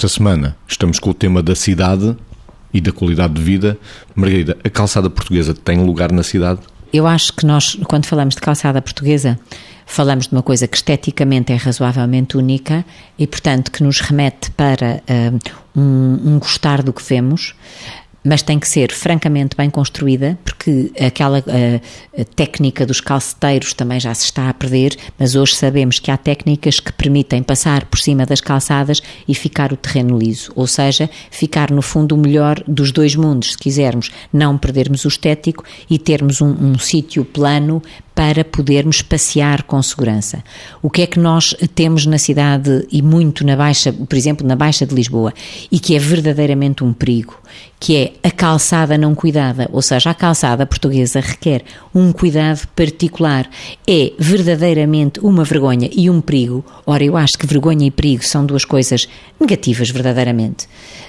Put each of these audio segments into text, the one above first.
esta semana estamos com o tema da cidade e da qualidade de vida. Margarida, a calçada portuguesa tem lugar na cidade? Eu acho que nós, quando falamos de calçada portuguesa, falamos de uma coisa que esteticamente é razoavelmente única e, portanto, que nos remete para uh, um, um gostar do que vemos, mas tem que ser francamente bem construída, porque aquela a técnica dos calceteiros também já se está a perder, mas hoje sabemos que há técnicas que permitem passar por cima das calçadas e ficar o terreno liso, ou seja, ficar no fundo o melhor dos dois mundos, se quisermos, não perdermos o estético e termos um, um sítio plano para podermos passear com segurança. O que é que nós temos na cidade e muito na Baixa, por exemplo, na Baixa de Lisboa, e que é verdadeiramente um perigo, que é a calçada não cuidada, ou seja, a calçada portuguesa requer um cuidado particular. É verdadeiramente uma vergonha e um perigo. Ora, eu acho que vergonha e perigo são duas coisas negativas, verdadeiramente.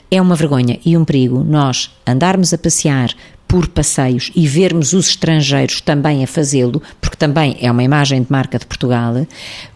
É uma vergonha e um perigo nós andarmos a passear por passeios e vermos os estrangeiros também a fazê-lo, porque também é uma imagem de marca de Portugal,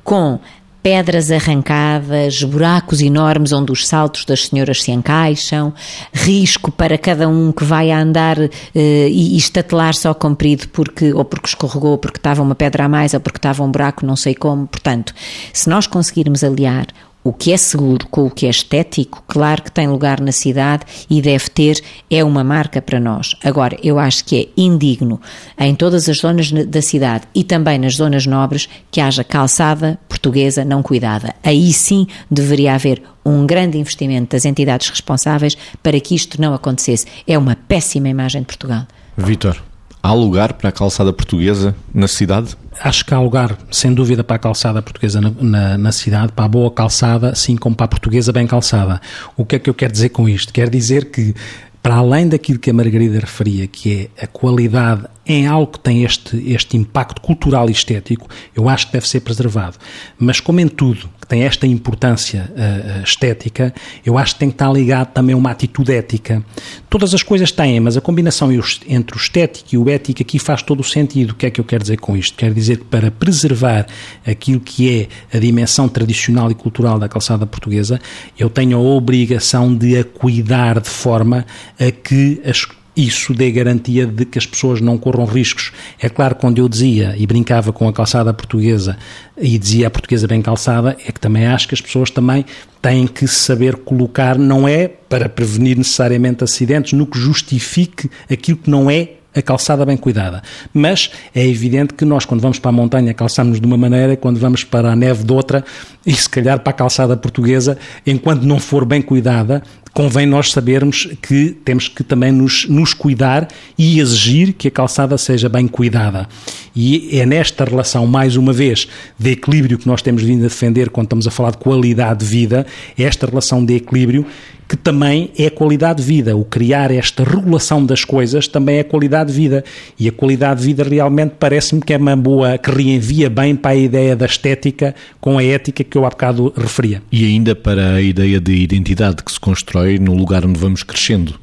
com pedras arrancadas, buracos enormes onde os saltos das senhoras se encaixam, risco para cada um que vai a andar uh, e, e estatelar só comprido porque ou porque escorregou, ou porque estava uma pedra a mais, ou porque estava um buraco, não sei como. Portanto, se nós conseguirmos aliar o que é seguro com o que é estético, claro que tem lugar na cidade e deve ter, é uma marca para nós. Agora, eu acho que é indigno em todas as zonas da cidade e também nas zonas nobres que haja calçada portuguesa não cuidada. Aí sim deveria haver um grande investimento das entidades responsáveis para que isto não acontecesse. É uma péssima imagem de Portugal. Vitor, há lugar para a calçada portuguesa na cidade? Acho que há lugar, sem dúvida, para a calçada portuguesa na, na, na, cidade, para a boa calçada, assim como para a portuguesa bem calçada. O que é que eu quero dizer com isto? Quero dizer que, para além daquilo que a Margarida referia, que é a qualidade em algo que tem este, este impacto cultural e estético, eu acho que deve ser preservado. Mas, como em tudo que tem esta importância uh, estética, eu acho que tem que estar ligado também a uma atitude ética. Todas as coisas têm, mas a combinação entre o estético e o ético aqui faz todo o sentido. O que é que eu quero dizer com isto? Quero dizer que para preservar aquilo que é a dimensão tradicional e cultural da calçada portuguesa, eu tenho a obrigação de a cuidar de forma a que as isso dê garantia de que as pessoas não corram riscos. É claro, quando eu dizia e brincava com a calçada portuguesa e dizia a portuguesa bem calçada, é que também acho que as pessoas também têm que saber colocar, não é para prevenir necessariamente acidentes, no que justifique aquilo que não é a calçada bem cuidada. Mas é evidente que nós, quando vamos para a montanha, calçamos de uma maneira, quando vamos para a neve de outra, e se calhar para a calçada portuguesa, enquanto não for bem cuidada, convém nós sabermos que temos que também nos, nos cuidar e exigir que a calçada seja bem cuidada. E é nesta relação, mais uma vez, de equilíbrio que nós temos vindo a defender quando estamos a falar de qualidade de vida, é esta relação de equilíbrio que também é qualidade de vida. O criar esta regulação das coisas também é qualidade de vida. E a qualidade de vida realmente parece-me que é uma boa, que reenvia bem para a ideia da estética com a ética que eu há bocado referia. E ainda para a ideia de identidade que se constrói no lugar onde vamos crescendo.